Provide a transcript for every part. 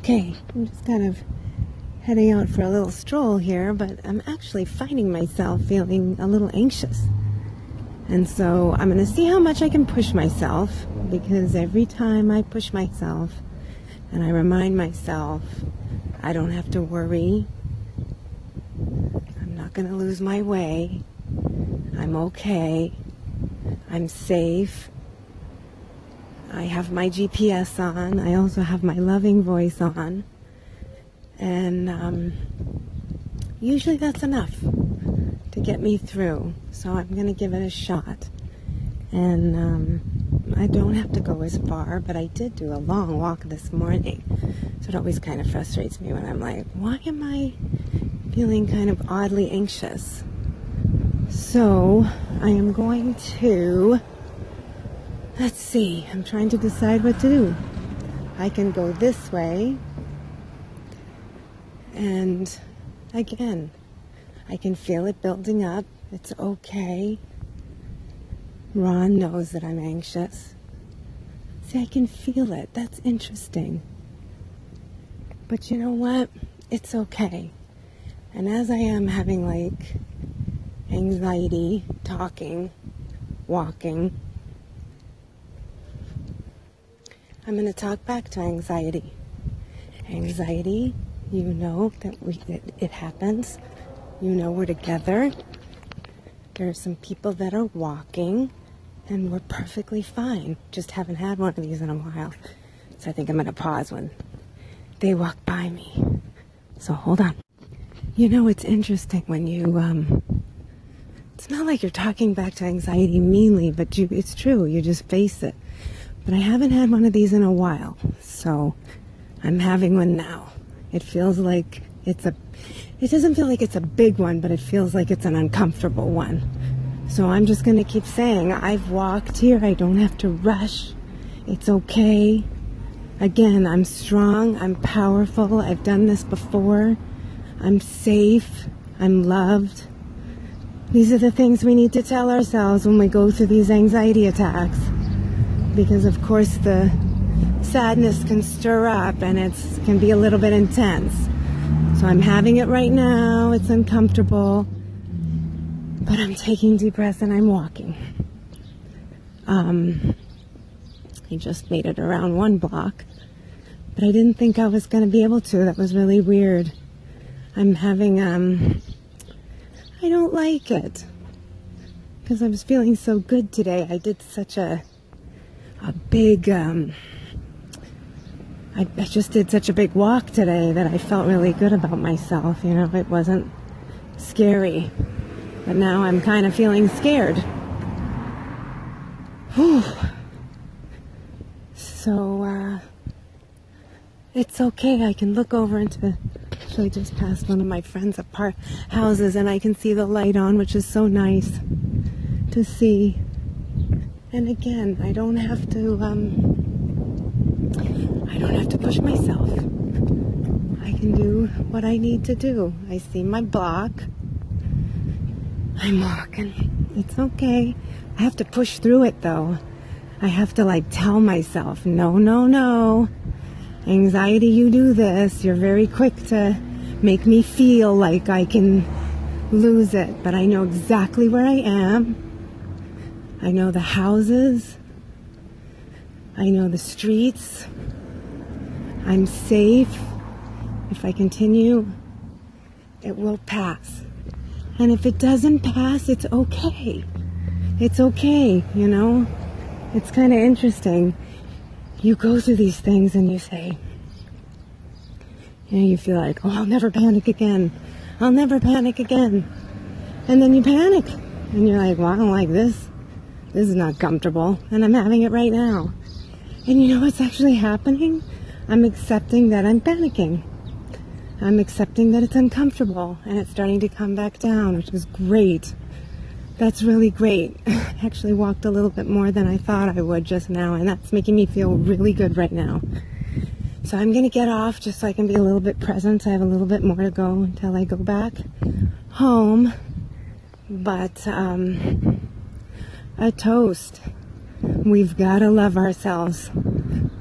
Okay, I'm just kind of heading out for a little stroll here, but I'm actually finding myself feeling a little anxious. And so I'm going to see how much I can push myself because every time I push myself and I remind myself I don't have to worry, I'm not going to lose my way, I'm okay, I'm safe, I have my GPS on. I also have my loving voice on. And um, usually that's enough to get me through. So I'm going to give it a shot. And um, I don't have to go as far, but I did do a long walk this morning. So it always kind of frustrates me when I'm like, why am I feeling kind of oddly anxious? So I am going to Let's see, I'm trying to decide what to do. I can go this way, and again, I can feel it building up. It's okay. Ron knows that I'm anxious. See, I can feel it. That's interesting. But you know what? It's okay. And as I am having like anxiety, talking, walking, I'm going to talk back to anxiety. Anxiety, you know that, we, that it happens. You know we're together. There are some people that are walking, and we're perfectly fine. Just haven't had one of these in a while. So I think I'm going to pause when they walk by me. So hold on. You know, it's interesting when you, um, it's not like you're talking back to anxiety meanly, but you, it's true. You just face it. But I haven't had one of these in a while, so I'm having one now. It feels like it's a, it doesn't feel like it's a big one, but it feels like it's an uncomfortable one. So I'm just going to keep saying, I've walked here. I don't have to rush. It's okay. Again, I'm strong. I'm powerful. I've done this before. I'm safe. I'm loved. These are the things we need to tell ourselves when we go through these anxiety attacks because of course the sadness can stir up and it can be a little bit intense. So I'm having it right now. It's uncomfortable, but I'm taking deep breaths and I'm walking. Um, I just made it around one block, but I didn't think I was going to be able to. That was really weird. I'm having, um, I don't like it because I was feeling so good today. I did such a a big, um, I, I just did such a big walk today that I felt really good about myself. You know, it wasn't scary. But now I'm kind of feeling scared. Whew. So, uh, it's okay. I can look over into, the actually just past one of my friends' apart houses and I can see the light on, which is so nice to see. And again, I don't have to, um, I don't have to push myself. I can do what I need to do. I see my block. I'm walking. It's okay. I have to push through it though. I have to like tell myself, no, no, no. Anxiety, you do this. You're very quick to make me feel like I can lose it, but I know exactly where I am. I know the houses. I know the streets. I'm safe. If I continue, it will pass. And if it doesn't pass, it's okay. It's okay, you know? It's kind of interesting. You go through these things and you say, you know, you feel like, oh, I'll never panic again. I'll never panic again. And then you panic. And you're like, well, I don't like this. This is not comfortable, and I'm having it right now. And you know what's actually happening? I'm accepting that I'm panicking. I'm accepting that it's uncomfortable and it's starting to come back down, which is great. That's really great. I actually walked a little bit more than I thought I would just now, and that's making me feel really good right now. So I'm going to get off just so I can be a little bit present. I have a little bit more to go until I go back home. But um, a toast. We've got to love ourselves.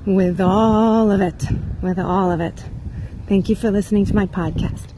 with all of it, with all of it. Thank you for listening to my podcast.